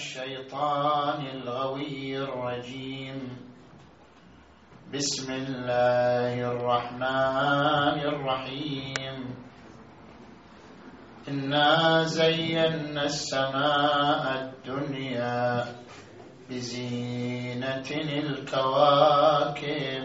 الشيطان الغوي الرجيم. بسم الله الرحمن الرحيم. إنا زينا السماء الدنيا بزينة الكواكب.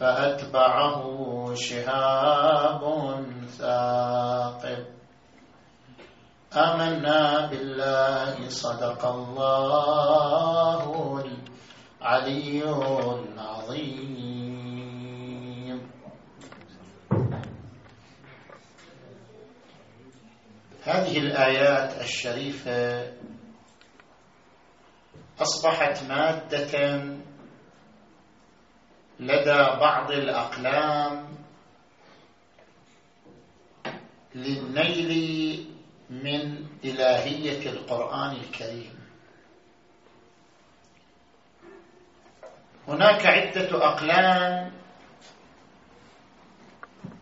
فأتبعه شهاب ثاقب. آمنا بالله صدق الله العلي العظيم. هذه الآيات الشريفة أصبحت مادة لدى بعض الأقلام للنيل من إلهية القرآن الكريم. هناك عدة أقلام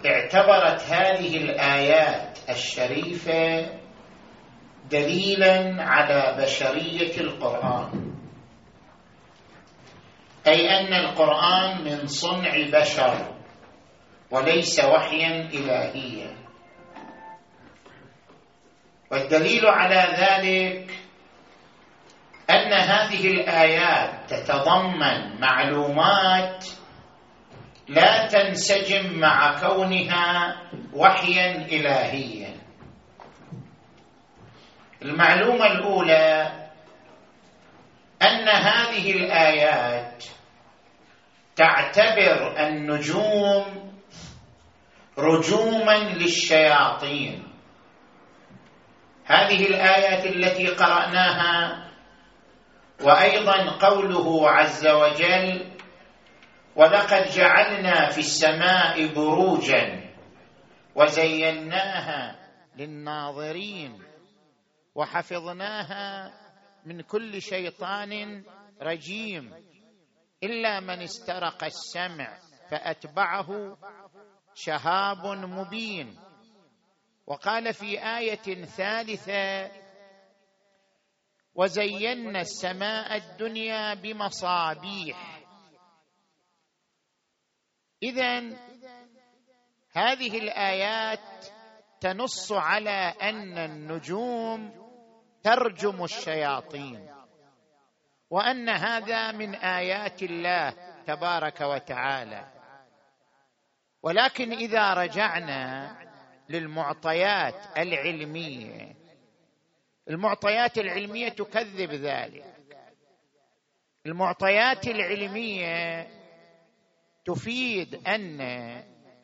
اعتبرت هذه الآيات الشريفة دليلا على بشرية القرآن. أي أن القرآن من صنع بشر وليس وحيا الهيا. والدليل على ذلك أن هذه الآيات تتضمن معلومات لا تنسجم مع كونها وحيا الهيا. المعلومة الأولى أن هذه الآيات تعتبر النجوم رجوما للشياطين. هذه الآيات التي قرأناها وأيضا قوله عز وجل ولقد جعلنا في السماء بروجا وزيناها للناظرين وحفظناها من كل شيطان رجيم. إلا من استرق السمع فأتبعه شهاب مبين. وقال في آية ثالثة وزينا السماء الدنيا بمصابيح. اذا هذه الآيات تنص على أن النجوم ترجم الشياطين. وأن هذا من آيات الله تبارك وتعالى. ولكن إذا رجعنا للمعطيات العلمية المعطيات العلمية تكذب ذلك. المعطيات العلمية تفيد أن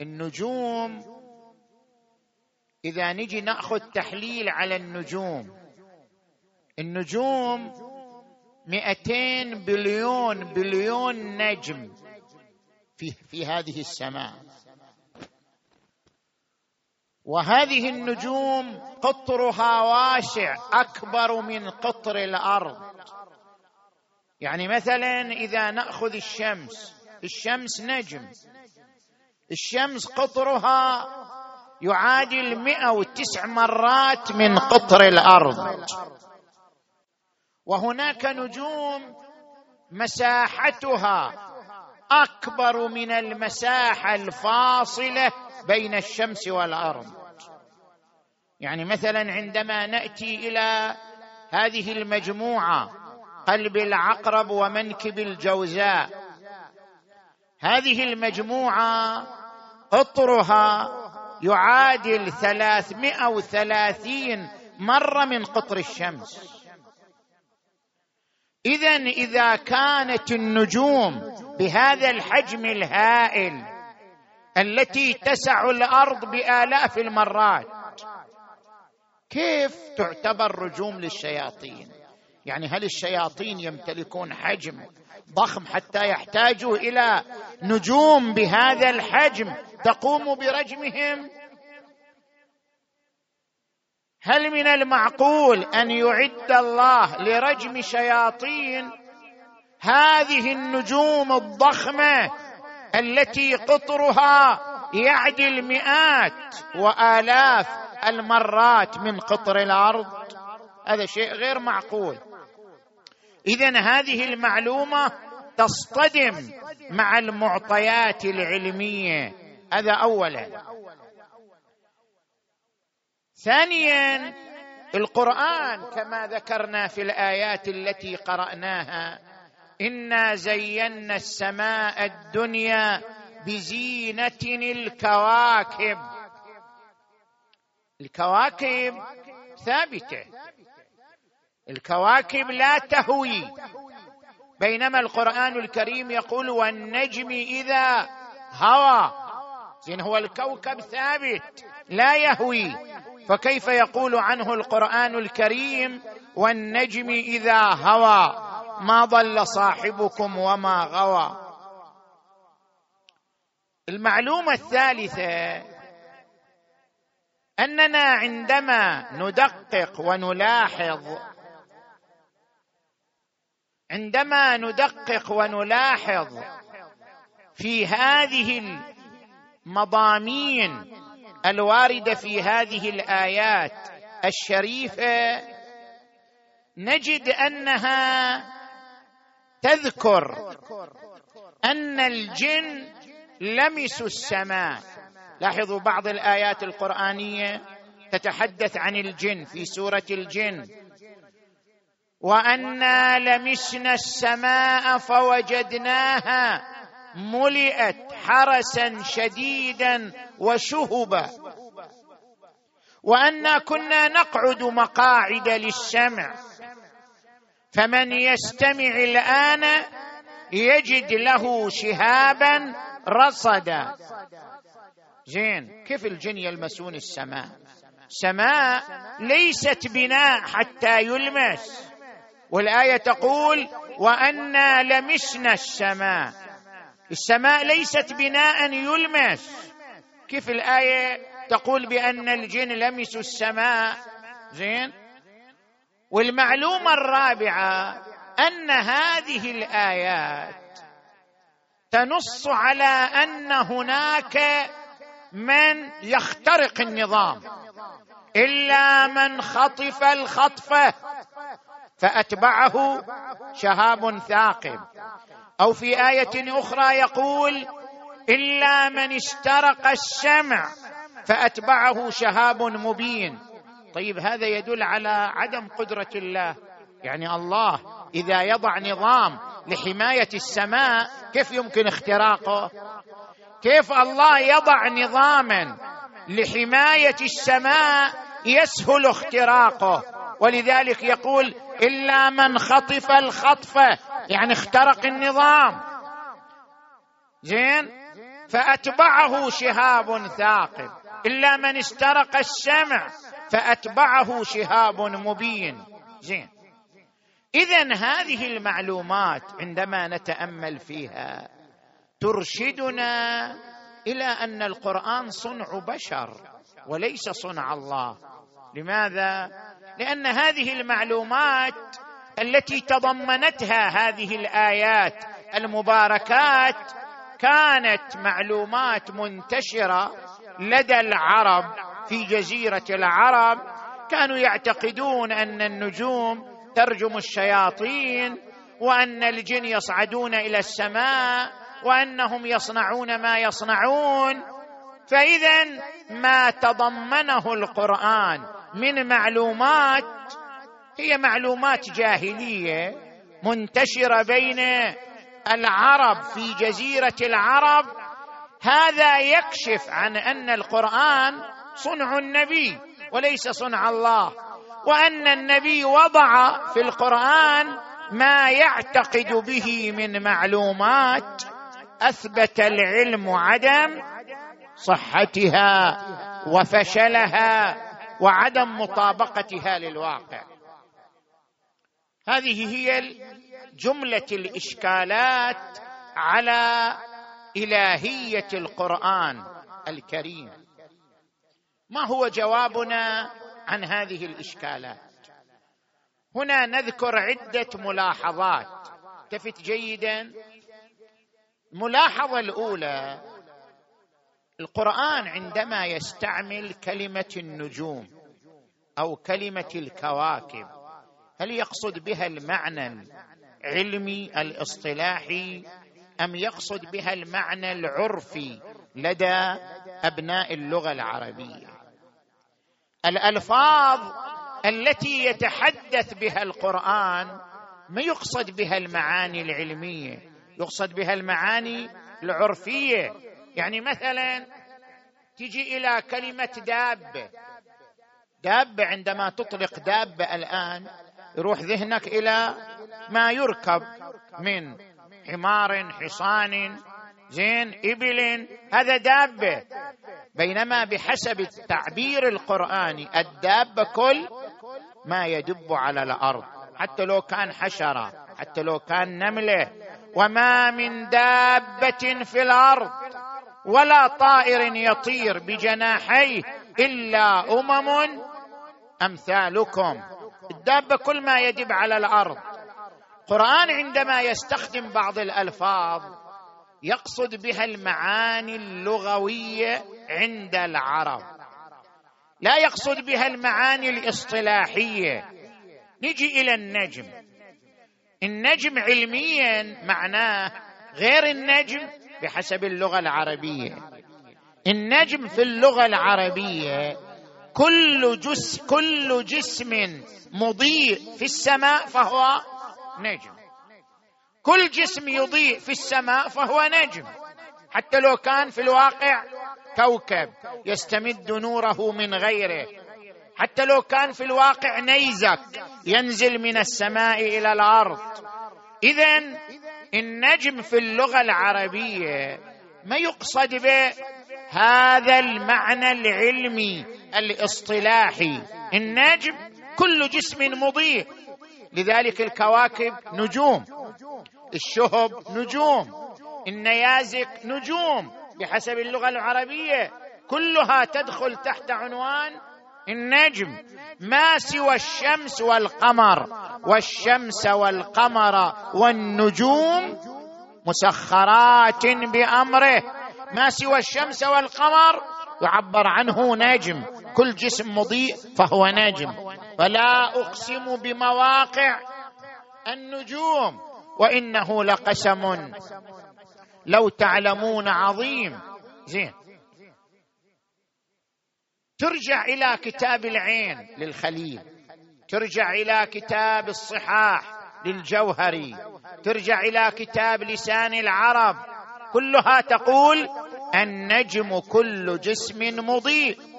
النجوم إذا نجي نأخذ تحليل على النجوم النجوم مئتين بليون بليون نجم في, في هذه السماء. وهذه النجوم قطرها واسع أكبر من قطر الأرض. يعني مثلا إذا نأخذ الشمس الشمس نجم. الشمس قطرها يعادل مئة وتسع مرات من قطر الأرض. وهناك نجوم مساحتها أكبر من المساحه الفاصلة بين الشمس والأرض. يعني مثلا عندما نأتي إلى هذه المجموعة قلب العقرب ومنكب الجوزاء هذه المجموعة قطرها يعادل ثلاثمائة وثلاثين مرة من قطر الشمس. اذا إذا كانت النجوم بهذا الحجم الهائل التي تسع الأرض بآلاف المرات كيف تعتبر رجوم للشياطين؟ يعني هل الشياطين يمتلكون حجم ضخم حتى يحتاجوا إلى نجوم بهذا الحجم تقوم برجمهم؟ هل من المعقول أن يعد الله لرجم شياطين هذه النجوم الضخمة التي قطرها يعدل مئات وآلاف المرات من قطر الأرض؟ هذا شيء غير معقول. اذا هذه المعلومة تصطدم مع المعطيات العلمية. هذا اولا. ثانيا القرآن كما ذكرنا في الآيات التي قرأناها انا زينا السماء الدنيا بزينه الكواكب. الكواكب ثابتة. الكواكب لا تهوي. بينما القرآن الكريم يقول والنجم اذا هوى. زين هو الكوكب ثابت لا يهوي. فكيف يقول عنه القرآن الكريم والنجم إذا هوى؟ ما ضل صاحبكم وما غوى. المعلومة الثالثة أننا عندما ندقق ونلاحظ عندما ندقق ونلاحظ في هذه المضامين الواردة في هذه الآيات الشريفة نجد أنها تذكر أن الجن لمسوا السماء. لاحظوا بعض الآيات القرآنية تتحدث عن الجن في سورة الجن. وأنا لمسنا السماء فوجدناها ملئت حرسا شديدا وشهبا. وأنا كنا نقعد مقاعد للسمع. فمن يستمع الآن يجد له شهابا رصدا. زين كيف الجن يلمسون السماء؟ سماء ليست بناء حتى يلمس. والآية تقول وأنا لمسنا السماء. السماء ليست بناء يلمس. كيف الآية تقول بأن الجن لمسوا السماء؟ زين؟ والمعلومة الرابعة أن هذه الآيات تنص على أن هناك من يخترق النظام. إلا من خطف الخطفه فأتبعه شهاب ثاقب. أو في آية أخرى يقول إلا من استرق السمع فأتبعه شهاب مبين. طيب هذا يدل على عدم قدرة الله. يعني الله إذا يضع نظام لحماية السماء كيف يمكن اختراقه؟ كيف الله يضع نظاما لحماية السماء يسهل اختراقه؟ ولذلك يقول إلا من خطف الخطفه يعني اخترق النظام. زين؟ فأتبعه شهاب ثاقب. إلا من استرق السمع فأتبعه شهاب مبين. زين؟ اذا هذه المعلومات عندما نتأمل فيها ترشدنا إلى أن القرآن صنع بشر وليس صنع الله. لماذا؟ لأن هذه المعلومات التي تضمنتها هذه الآيات المباركات كانت معلومات منتشرة لدى العرب في جزيرة العرب. كانوا يعتقدون أن النجوم ترجم الشياطين وأن الجن يصعدون إلى السماء وأنهم يصنعون ما يصنعون. فاذا ما تضمنه القرآن من معلومات هي معلومات جاهلية منتشرة بين العرب في جزيرة العرب. هذا يكشف عن أن القرآن صنع النبي وليس صنع الله وأن النبي وضع في القرآن ما يعتقد به من معلومات أثبت العلم عدم صحتها وفشلها وعدم مطابقتها للواقع. هذه هي جملة الإشكالات على إلهية القرآن الكريم. ما هو جوابنا عن هذه الإشكالات؟ هنا نذكر عدة ملاحظات. التفت جيدا؟ الملاحظة الأولى القرآن عندما يستعمل كلمة النجوم أو كلمة الكواكب هل يقصد بها المعنى العلمي الاصطلاحي أم يقصد بها المعنى العرفي لدى أبناء اللغة العربية؟ الألفاظ التي يتحدث بها القرآن ما يقصد بها المعاني العلمية؟ يقصد بها المعاني العرفية. يعني مثلا تجي إلى كلمة دابة. دابة عندما تطلق دابة الآن يروح ذهنك إلى ما يركب من حمار حصان زين إبل هذا دابة. بينما بحسب التعبير القرآني الدابة كل ما يدب على الأرض. حتى لو كان حشرة حتى لو كان نملة. وما من دابة في الأرض ولا طائر يطير بجناحيه إلا أمم أمثالكم. الدابة كل ما يدب على الأرض. القران عندما يستخدم بعض الألفاظ يقصد بها المعاني اللغوية عند العرب. لا يقصد بها المعاني الاصطلاحية. نجي إلى النجم. النجم علميا معناه غير النجم بحسب اللغة العربية. النجم في اللغة العربية كل جس كل جسم مضيء في السماء فهو نجم. كل جسم يضيء في السماء فهو نجم. حتى لو كان في الواقع كوكب يستمد نوره من غيره. حتى لو كان في الواقع نيزك ينزل من السماء إلى الأرض. اذا النجم في اللغة العربية ما يقصد به هذا المعنى العلمي الاصطلاحي. النجم كل جسم مضيء. لذلك الكواكب نجوم. الشهب نجوم. النيازك نجوم. بحسب اللغة العربية كلها تدخل تحت عنوان النجم. ما سوى الشمس والقمر والشمس والقمر والنجوم مسخرات بأمره. ما سوى الشمس والقمر يعبر عنه نجم. كل جسم مضيء فهو نجم فلا أقسم بمواقع النجوم وإنه لقسم. لو تعلمون عظيم. زين. ترجع إلى كتاب العين للخليل. ترجع إلى كتاب الصحاح للجوهري. ترجع إلى كتاب لسان العرب. كلها تقول النجم كل جسم مضيء.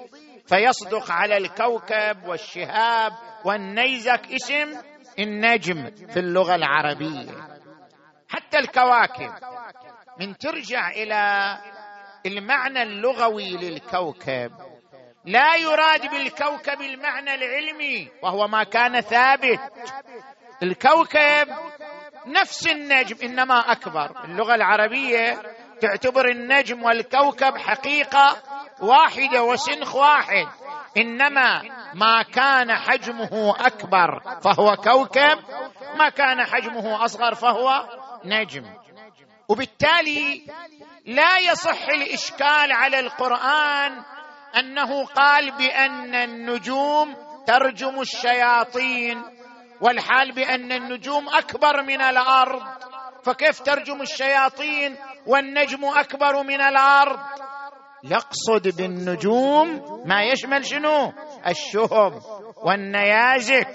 فيصدق على الكوكب والشهاب والنيزك اسم النجم في اللغة العربية. حتى الكواكب من ترجع إلى المعنى اللغوي للكوكب. لا يراد بالكوكب المعنى العلمي وهو ما كان ثابت. الكوكب نفس النجم إنما أكبر. اللغة العربية تعتبر النجم والكوكب حقيقة واحدة وسنخ واحد. إنما ما كان حجمه أكبر فهو كوكب ما كان حجمه أصغر فهو نجم. وبالتالي لا يصح الإشكال على القرآن أنه قال بأن النجوم ترجم الشياطين والحال بأن النجوم أكبر من الأرض. فكيف ترجم الشياطين والنجم أكبر من الأرض؟ يقصد بالنجوم ما يشمل شنو؟ الشهب والنيازك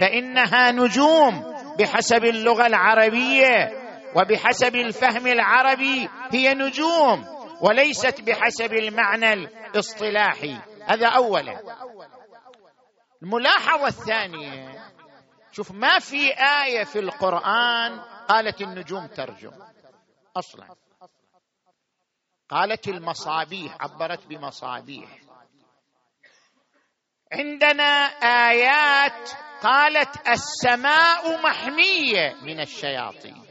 فإنها نجوم بحسب اللغة العربية وبحسب الفهم العربي هي نجوم وليست بحسب المعنى الاصطلاحي. هذا اولا. الملاحظة الثانية شوف ما في آية في القرآن قالت النجوم ترجم. أصلا. قالت المصابيح عبرت بمصابيح. عندنا آيات قالت السماء محمية من الشياطين.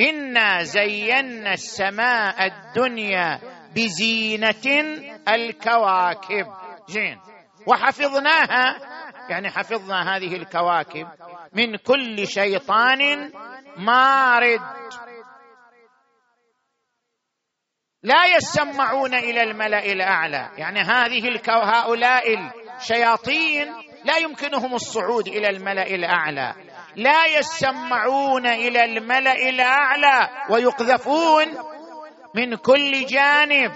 إنا زينا السماء الدنيا بزينة الكواكب. زين. وحفظناها يعني حفظنا هذه الكواكب من كل شيطان مارد. لا يسمعون إلى الملأ الأعلى. يعني هذه الكو هؤلاء الشياطين لا يمكنهم الصعود إلى الملأ الأعلى. لا يسمعون إلى الملأ الأعلى ويقذفون من كل جانب.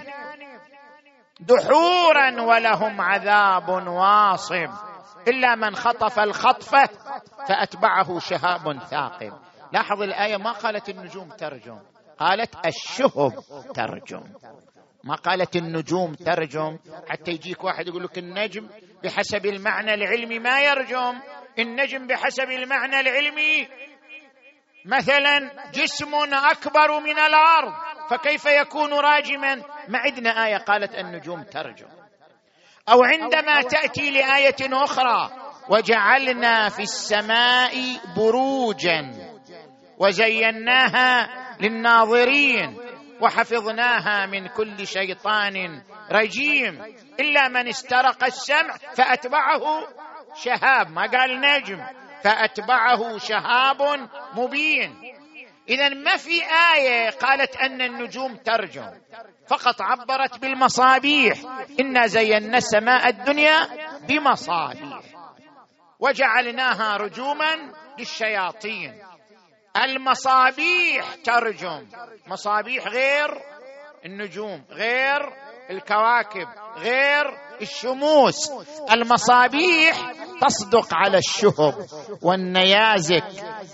دحورا ولهم عذاب واصب. إلا من خطف الخطفة فأتبعه شهاب ثاقب. لاحظ الآية ما قالت النجوم ترجم؟ قالت الشهب ترجم. ما قالت النجوم ترجم. حتى يجيك واحد يقول لك النجم بحسب المعنى العلمي ما يرجم. النجم بحسب المعنى العلمي مثلا جسم أكبر من الأرض فكيف يكون راجما؟ ما عندنا آية قالت النجوم ترجم. أو عندما تأتي لآية أخرى وجعلنا في السماء بروجا وزيناها للناظرين وحفظناها من كل شيطان رجيم. إلا من استرق السمع فأتبعه شهاب. ما قال نجم؟ فأتبعه شهاب مبين. اذا ما في آية قالت أن النجوم ترجم فقط عبرت بالمصابيح. إنا زينا السماء الدنيا بمصابيح. وجعلناها رجوما للشياطين. المصابيح ترجم. مصابيح غير النجوم غير الكواكب غير الشموس. المصابيح تصدق على الشهب والنيازك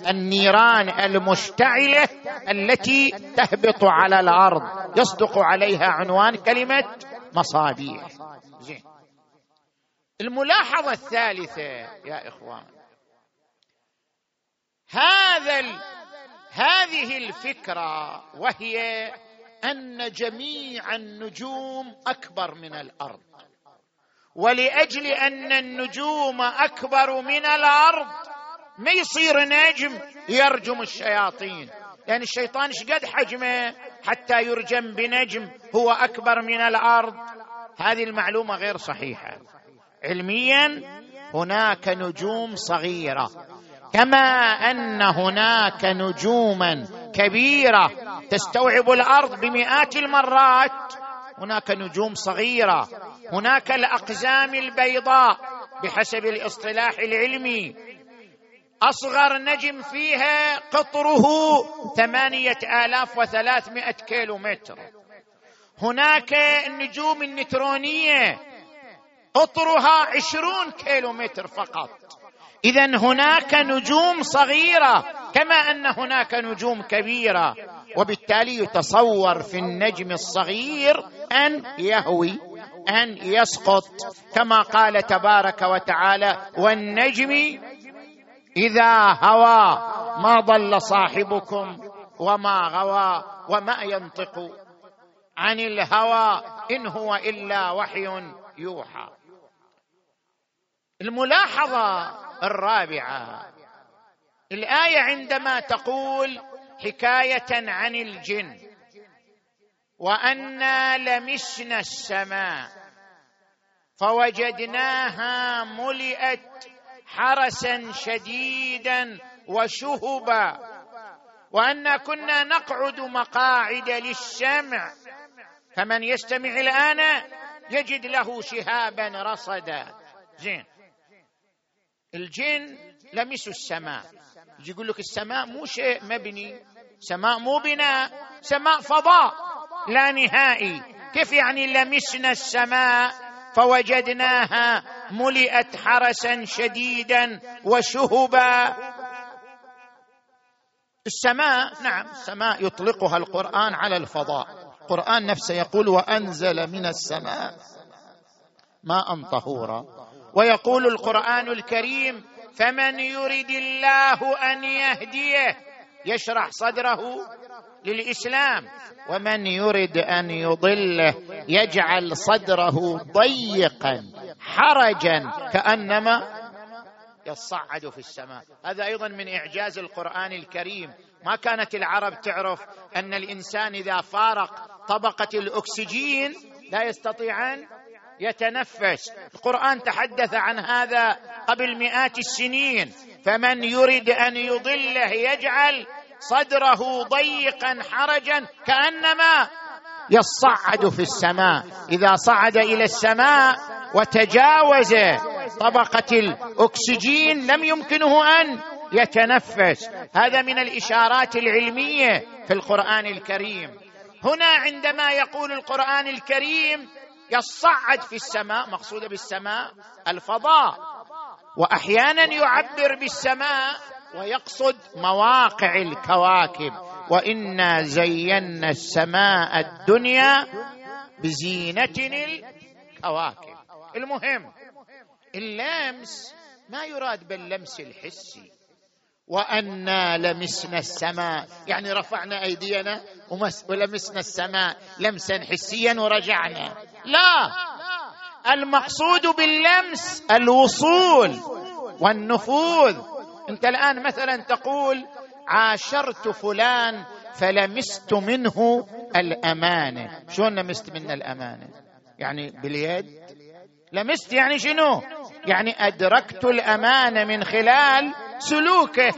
النيران المشتعلة التي تهبط على الأرض. يصدق عليها عنوان كلمة مصابيح. زين. الملاحظة الثالثة يا إخوان. هذا ال... هذه الفكرة وهي أن جميع النجوم أكبر من الأرض. ولأجل أن النجوم أكبر من الأرض ما يصير نجم؟ يرجم الشياطين. يعني الشيطان إيش قد حجمه؟ حتى يرجم بنجم هو أكبر من الأرض. هذه المعلومة غير صحيحة. علميا هناك نجوم صغيرة. كما أن هناك نجوما كبيرة تستوعب الأرض بمئات المرات. هناك نجوم صغيرة هناك الأقزام البيضاء بحسب الاصطلاح العلمي. أصغر نجم فيها قطره ثمانية آلاف وثلاثمائة كيلو متر هناك النجوم النترونيه قطرها عشرون كيلو متر فقط. اذا هناك نجوم صغيرة كما أن هناك نجوم كبيرة. وبالتالي يتصور في النجم الصغير أن يهوي أن يسقط كما قال تبارك وتعالى والنجم إذا هوى ما ضل صاحبكم وما غوى وما ينطق عن الهوى إن هو إلا وحي يوحى. الملاحظة الرابعة. الآية عندما تقول حكاية عن الجن وأنا لمسنا السماء فوجدناها ملئت حرسا شديدا وشهبا وانا كنا نقعد مقاعد للسمع. فمن يستمع الآن يجد له شهابا رصدا. زين. الجن لمسوا السماء. يجي يقول لك السماء مو شيء مبني. سماء مو بناء. سماء فضاء. لا نهائي. كيف يعني لمسنا السماء؟ فوجدناها ملئت حرسا شديدا وشهبا. السماء نعم السماء يطلقها القرآن على الفضاء. القرآن نفسه يقول وأنزل من السماء ماء طهورا. ويقول القرآن الكريم فمن يرد الله أن يهديه يشرح صدره للإسلام. ومن يرد أن يضله يجعل صدره ضيقا حرجا كأنما يصعد في السماء. هذا أيضا من إعجاز القرآن الكريم. ما كانت العرب تعرف أن الإنسان إذا فارق طبقة الأكسجين لا يستطيع ان يتنفس. القرآن تحدث عن هذا قبل مئات السنين. فمن يرد أن يضله يجعل صدره ضيقا حرجا كأنما يصعد في السماء. إذا صعد إلى السماء وتجاوز طبقة الأكسجين لم يمكنه أن يتنفس. هذا من الإشارات العلمية في القرآن الكريم. هنا عندما يقول القرآن الكريم يصعد في السماء مقصود بالسماء الفضاء. وأحيانا يعبر بالسماء ويقصد مواقع الكواكب. وإنا زينا السماء الدنيا بزينة الكواكب. المهم اللمس ما يراد باللمس الحسي. وأنا لمسنا السماء. يعني رفعنا أيدينا ولمسنا السماء لمسا حسيا ورجعنا. لا. المقصود باللمس الوصول والنفوذ. انت الآن مثلا تقول عاشرت فلان فلمست منه الأمانة. شلون لمست منه الأمانة؟ يعني باليد؟ لمست يعني شنو؟ يعني أدركت الأمانة من خلال سلوكه.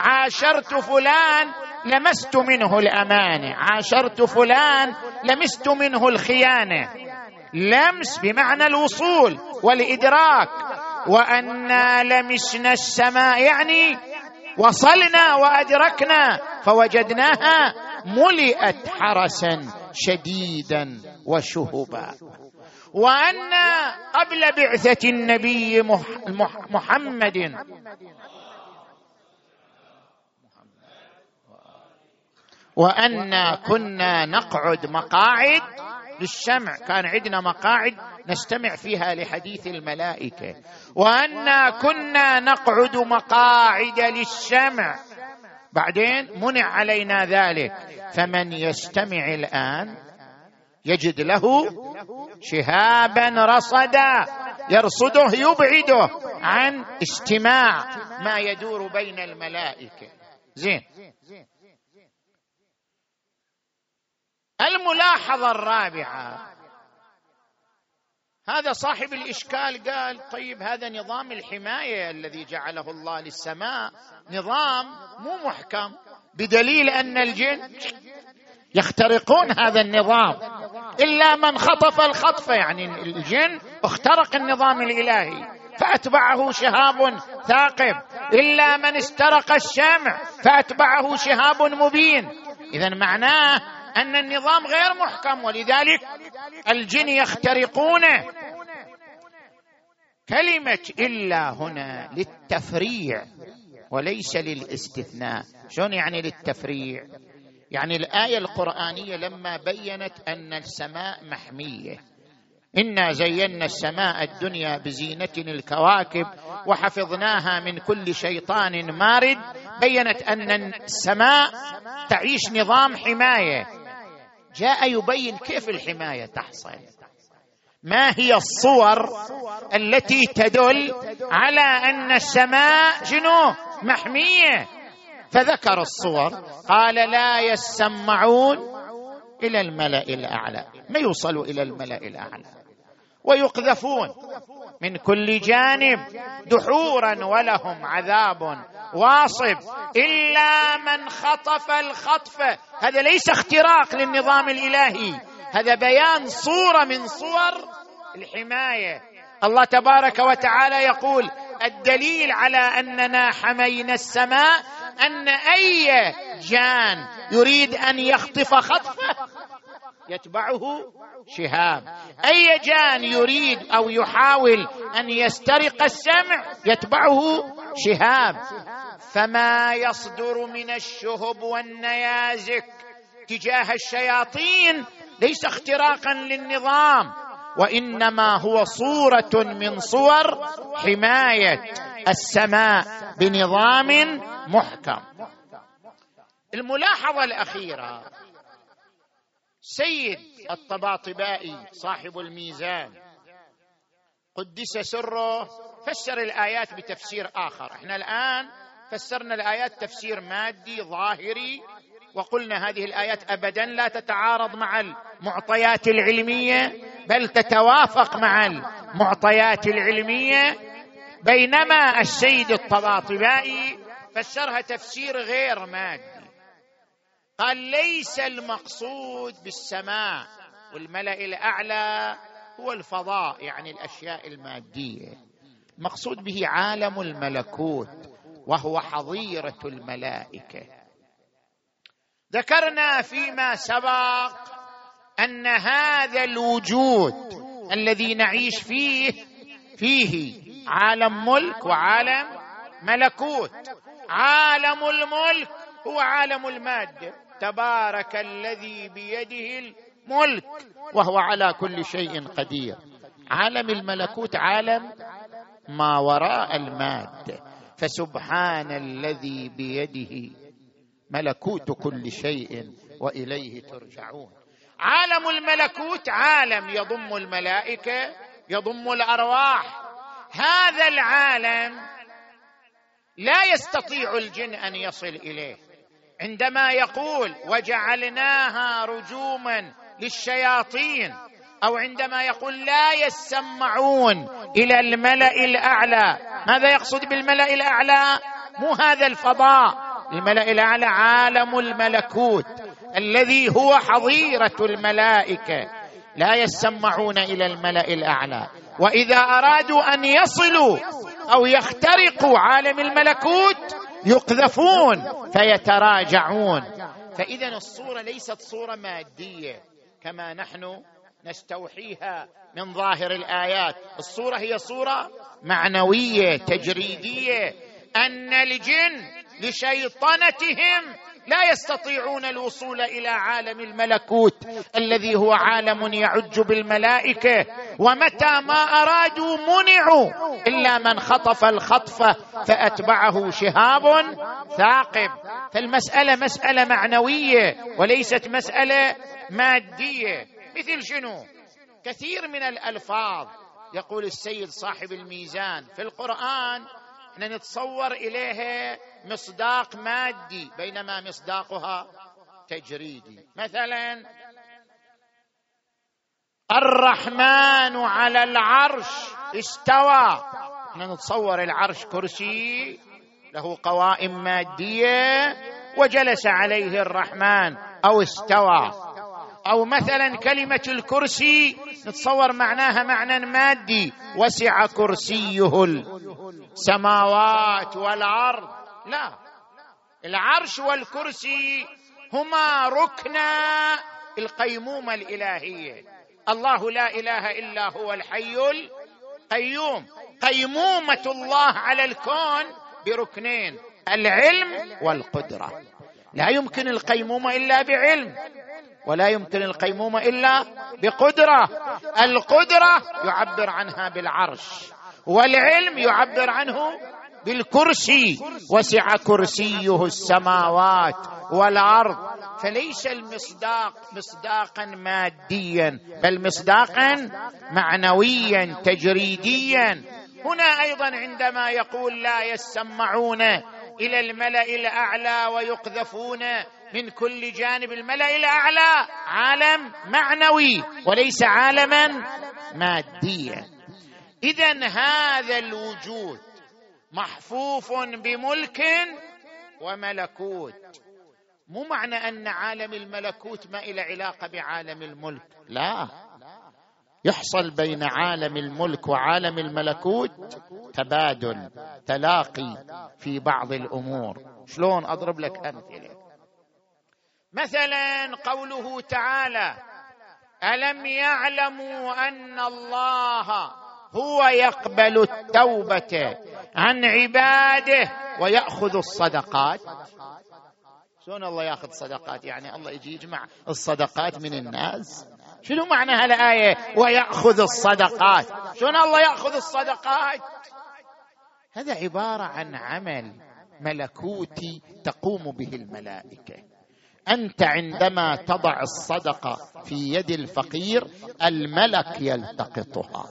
عاشرت فلان لمست منه الأمانة. عاشرت فلان لمست منه الخيانة. لمس بمعنى الوصول والإدراك وأنا لمسنا السماء يعني وصلنا وأدركنا فوجدناها ملئت حرسا شديدا وشهبا. وأن قبل بعثة النبي محمد. وأنا كنا نقعد مقاعد للسمع. كان عندنا مقاعد نستمع فيها لحديث الملائكة. وأنا كنا نقعد مقاعد للسمع. بعدين منع علينا ذلك. فمن يستمع الآن يجد له شهابا رصدا يرصده يبعده عن استماع ما يدور بين الملائكة. زين. الملاحظة الرابعة. هذا صاحب الإشكال قال طيب هذا نظام الحماية الذي جعله الله للسماء نظام مو محكم بدليل أن الجن يخترقون هذا النظام. إلا من خطف الخطفه يعني الجن اخترق النظام الإلهي فأتبعه شهاب ثاقب. إلا من استرق الشمع فأتبعه شهاب مبين. اذا معناه أن النظام غير محكم ولذلك الجن يخترقونه كلمة إلا هنا للتفريع وليس للاستثناء. شلون يعني للتفريع؟ يعني الآية القرآنية لما بينت أن السماء محمية. إنا زينا السماء الدنيا بزينة الكواكب وحفظناها من كل شيطان مارد. بينت أن السماء تعيش نظام حماية. جاء يبين كيف الحماية تحصل. ما هي الصور التي تدل على أن السماء شنو؟ محمية. فذكر الصور قال لا يسمعون إلى الملأ الأعلى ما يوصلوا إلى الملأ الأعلى. ويقذفون. من كل جانب دحورا ولهم عذاب واصب. إلا من خطف الخطف. هذا ليس اختراق للنظام الإلهي. هذا بيان صورة من صور الحماية. الله تبارك وتعالى يقول الدليل على أننا حمينا السماء أن أي جان يريد أن يخطف خطفه يتبعه شهاب. أي جان يريد أو يحاول أن يسترق السمع يتبعه شهاب. فما يصدر من الشهب والنيازك تجاه الشياطين ليس اختراقا للنظام وإنما هو صورة من صور حماية السماء بنظام محكم. الملاحظة الأخيرة سيد الطباطبائي صاحب الميزان. قدس سره فسر الآيات بتفسير آخر. إحنا الآن فسرنا الآيات تفسير مادي ظاهري وقلنا هذه الآيات ابدا لا تتعارض مع المعطيات العلمية بل تتوافق مع المعطيات العلمية. بينما السيد الطباطبائي فسرها تفسير غير مادي. قال ليس المقصود بالسماء والملأ الأعلى هو الفضاء يعني الأشياء المادية. المقصود به عالم الملكوت وهو حظيرة الملائكة. ذكرنا فيما سبق أن هذا الوجود الذي نعيش فيه فيه عالم ملك وعالم ملكوت. عالم الملك هو عالم المادة. تبارك الذي بيده الملك وهو على كل شيء قدير. عالم الملكوت عالم ما وراء الماده فسبحان الذي بيده ملكوت كل شيء وإليه ترجعون. عالم الملكوت عالم يضم الملائكة يضم الأرواح. هذا العالم لا يستطيع الجن أن يصل إليه. عندما يقول وجعلناها رجوما للشياطين أو عندما يقول لا يسمعون إلى الملأ الأعلى. ماذا يقصد بالملأ الأعلى؟ مو هذا الفضاء. الملأ الأعلى عالم الملكوت الذي هو حظيرة الملائكة. لا يسمعون إلى الملأ الأعلى. وإذا أرادوا أن يصلوا أو يخترقوا عالم الملكوت يقذفون فيتراجعون. فإذا الصورة ليست صورة مادية كما نحن نستوحيها من ظاهر الآيات. الصورة هي صورة معنوية تجريدية. أن الجن لشيطنتهم لا يستطيعون الوصول إلى عالم الملكوت الذي هو عالم يعج بالملائكة. ومتى ما أرادوا منعوا إلا من خطف الخطفه فأتبعه شهاب ثاقب. فالمسألة مسألة معنوية وليست مسألة مادية. مثل شنو؟ كثير من الألفاظ يقول السيد صاحب الميزان في القرآن إحنا نتصور اليها مصداق مادي بينما مصداقها تجريدي. مثلا الرحمن على العرش استوى. إحنا نتصور العرش كرسي له قوائم مادية وجلس عليه الرحمن أو استوى. أو مثلا كلمة الكرسي نتصور معناها معنى مادي. وسع كرسيه السماوات والأرض. لا العرش والكرسي هما ركنا القيمومه الإلهية. الله لا إله إلا هو الحي القيوم. قيمومة الله على الكون بركنين العلم والقدرة. لا يمكن القيمومه إلا بعلم. ولا يمكن القيمومه إلا بقدرة. القدرة يعبر عنها بالعرش والعلم يعبر عنه بالكرسي. وسع كرسيه السماوات والأرض. فليس المصداق مصداقا ماديا بل مصداقا معنويا تجريديا. هنا أيضا عندما يقول لا يسمعون إلى الملأ الأعلى ويقذفون من كل جانب الملأ الاعلى عالم معنوي وليس عالما ماديا. اذا هذا الوجود محفوف بملك وملكوت. مو معنى أن عالم الملكوت ما إلى علاقة بعالم الملك لا. يحصل بين عالم الملك وعالم الملكوت تبادل تلاقي في بعض الأمور. شلون؟ أضرب لك أمثلة. مثلا قوله تعالى ألم يعلموا أن الله هو يقبل التوبة عن عباده ويأخذ الصدقات؟ شلون الله يأخذ صدقات يعني الله يجي يجمع الصدقات من الناس؟ شنو معنى هالآية؟ ويأخذ الصدقات. شلون الله يأخذ الصدقات؟ هذا عبارة عن عمل ملكوتي تقوم به الملائكة. أنت عندما تضع الصدقة في يد الفقير الملك يلتقطها.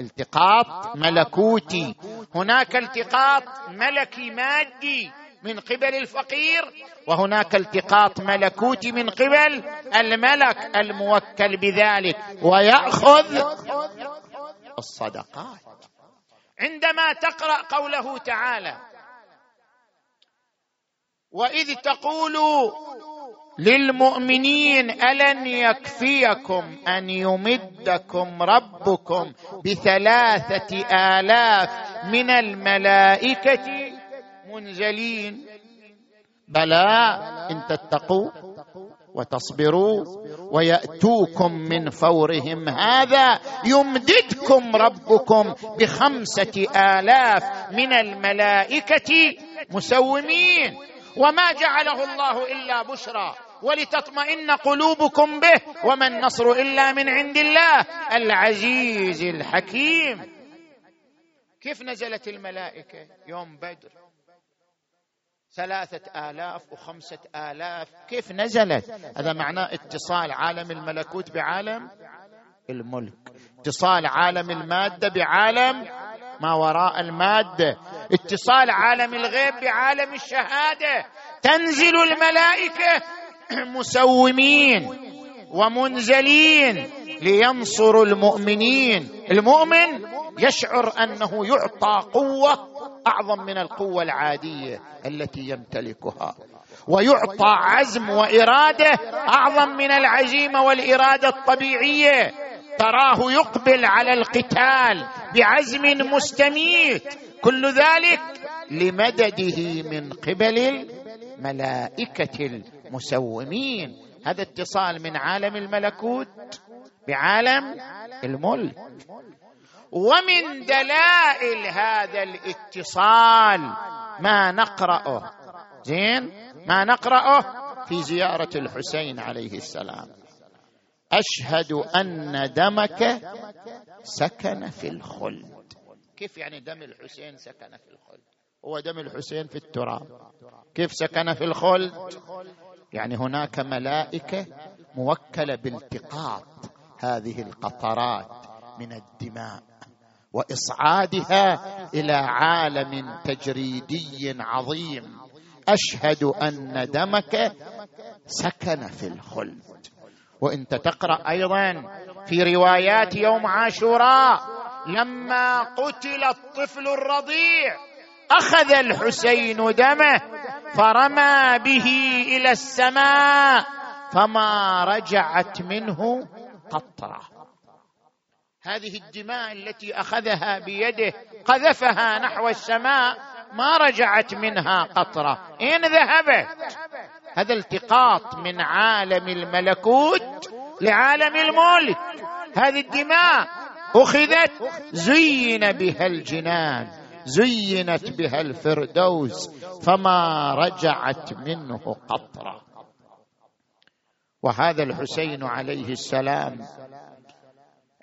التقاط ملكوتي. هناك التقاط ملكي مادي من قبل الفقير وهناك التقاط ملكوتي من قبل الملك الموكل بذلك ويأخذ الصدقات. عندما تقرأ قوله تعالى وإذ تقول للمؤمنين ألن يكفيكم أن يمدكم ربكم بثلاثة آلاف من الملائكة. منزلين بلى إن تتقوا وتصبروا ويأتوكم من فورهم. هذا يمددكم ربكم بخمسة آلاف من الملائكة مسومين. وما جعله الله إلا بشرى. ولتطمئن قلوبكم به وما النصر إلا من عند الله العزيز الحكيم. كيف نزلت الملائكة يوم بدر؟ ثلاثة آلاف وخمسة آلاف. كيف نزلت؟ هذا معناه اتصال عالم الملكوت بعالم الملك. اتصال عالم المادة بعالم ما وراء المادة. اتصال عالم الغيب بعالم الشهادة. تنزل الملائكة مسومين ومنزلين لينصروا المؤمنين. المؤمن يشعر أنه يعطى قوة أعظم من القوة العادية التي يمتلكها ويعطى عزم وإرادة أعظم من العزيمة والإرادة الطبيعية. تراه يقبل على القتال بعزم مستميت. كل ذلك لمدده من قبل الملائكة المسومين هذا اتصال من عالم الملكوت بعالم الملك. ومن دلائل هذا الاتصال ما نقرأه. زين؟ ما نقرأه في زيارة الحسين عليه السلام. أشهد أن دمك سكن في الخلد. كيف يعني دم الحسين سكن في الخلد؟ هو دم الحسين في التراب. كيف سكن في الخلد؟ يعني هناك ملائكة موكلة بالتقاط هذه القطرات من الدماء وإصعادها إلى عالم تجريدي عظيم. أشهد أن دمك سكن في الخلد. وانت تقرأ أيضا في روايات يوم عاشوراء لما قتل الطفل الرضيع أخذ الحسين دمه فرمى به إلى السماء فما رجعت منه قطرة. هذه الدماء التي أخذها بيده قذفها نحو السماء ما رجعت منها قطرة. اين ذهبت. هذا التقاط من عالم الملكوت لعالم الملك. هذه الدماء أخذت زين بها الجنان. زينت بها الفردوس فما رجعت منه قطرة. وهذا الحسين عليه السلام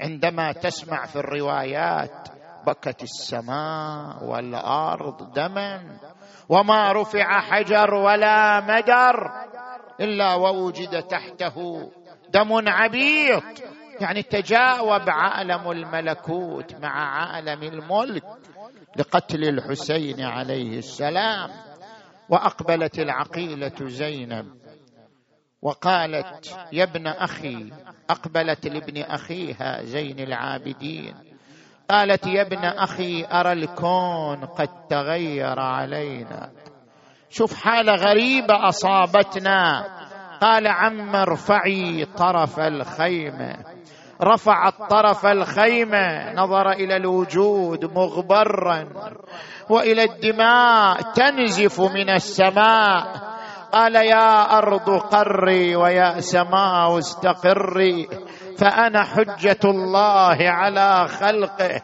عندما تسمع في الروايات بكت السماء والأرض دما وما رفع حجر ولا مدر إلا ووجد تحته دم عبيط يعني تجاوب عالم الملكوت مع عالم الملك. لقتل الحسين عليه السلام وأقبلت العقيلة زينب وقالت يا ابن أخي أقبلت لابن أخيها زين العابدين. قالت يا ابن أخي أرى الكون قد تغير علينا. شوف حالة غريبة أصابتنا. قال عم ارفعي طرف الخيمة. رفعت طرف الخيمة نظر إلى الوجود مغبرا وإلى الدماء تنزف من السماء. قال يا أرض قري ويا سماء استقري فأنا حجة الله على خلقه.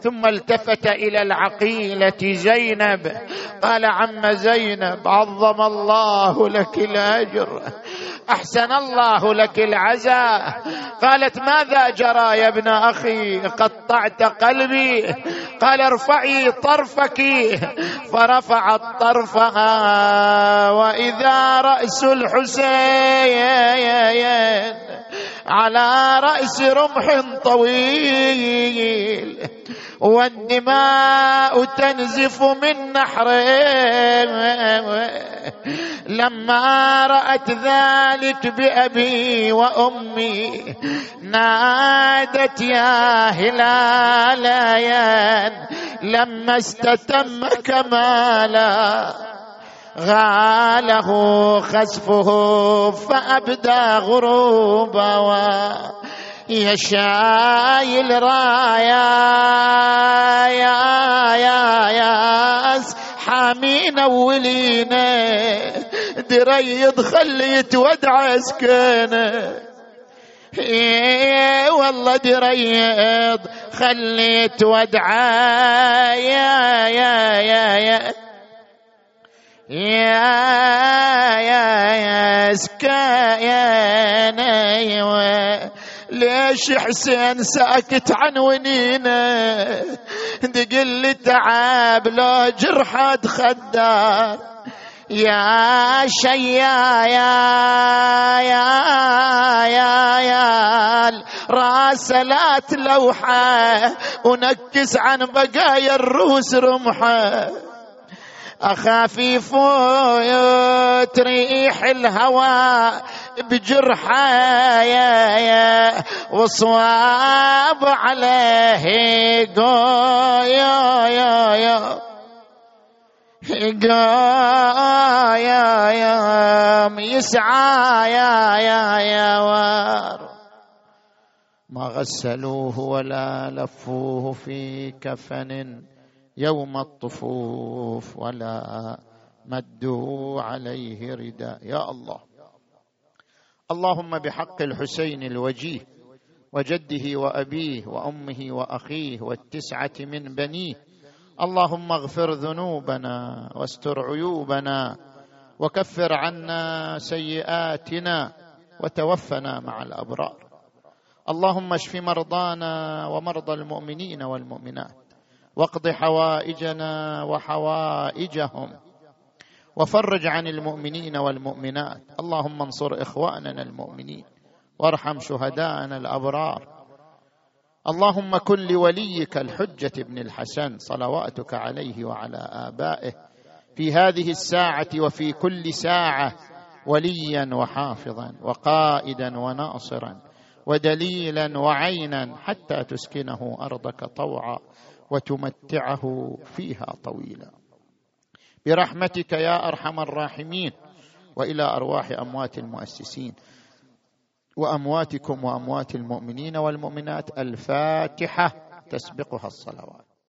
ثم التفت إلى العقيلة زينب قال عم زينب عظم الله لك الأجر. أحسن الله لك العزاء قالت ماذا جرى يا ابن أخي؟ قطعت قلبي. قال ارفعي طرفك. فرفعت طرفها وإذا رأس الحسين على رأس رمح طويل. والدماء تنزف من نحره لما رأت ذلك بأبي وأمي نادت يا هلالا لما استتم كمالا غاله خسفه فأبدى غروبا يا شايل رايا يا يا يا ولينا دريض خليت ودع سكينه إيه والله دريض خليت ودعا يا يا يا يا يا يا يا أيوه ليش حسين ساكت عن ونينة؟ دقل تعب لو جرحت خدار يا شيا يا يا يا يا راس لا تلوحة ونكس عن بقايا الروس رمحة. أخافيف تريح يا يا وصواب عليه يا يا يا يا يا يسعى يا يا يا وار. ما غسلوه ولا لفوه في كفن. يوم الطفوف ولا مدوا عليه رداء يا الله. اللهم بحق الحسين الوجيه وجده وأبيه وأمه وأخيه والتسعة من بنيه. اللهم اغفر ذنوبنا واستر عيوبنا وكفر عنا سيئاتنا وتوفنا مع الأبرار. اللهم اشف مرضانا ومرضى المؤمنين والمؤمنات. واقض حوائجنا وحوائجهم. وفرج عن المؤمنين والمؤمنات. اللهم انصر إخواننا المؤمنين. وارحم شهداءنا الأبرار. اللهم كن لوليك الحجة ابن الحسن صلواتك عليه وعلى آبائه. في هذه الساعة وفي كل ساعة وليا وحافظا وقائدا وناصرا ودليلا وعينا حتى تسكنه أرضك طوعا. وتمتعه فيها طويلا. برحمتك يا أرحم الراحمين. وإلى أرواح أموات المؤسسين. وأمواتكم وأموات المؤمنين والمؤمنات الفاتحة تسبقها الصلوات.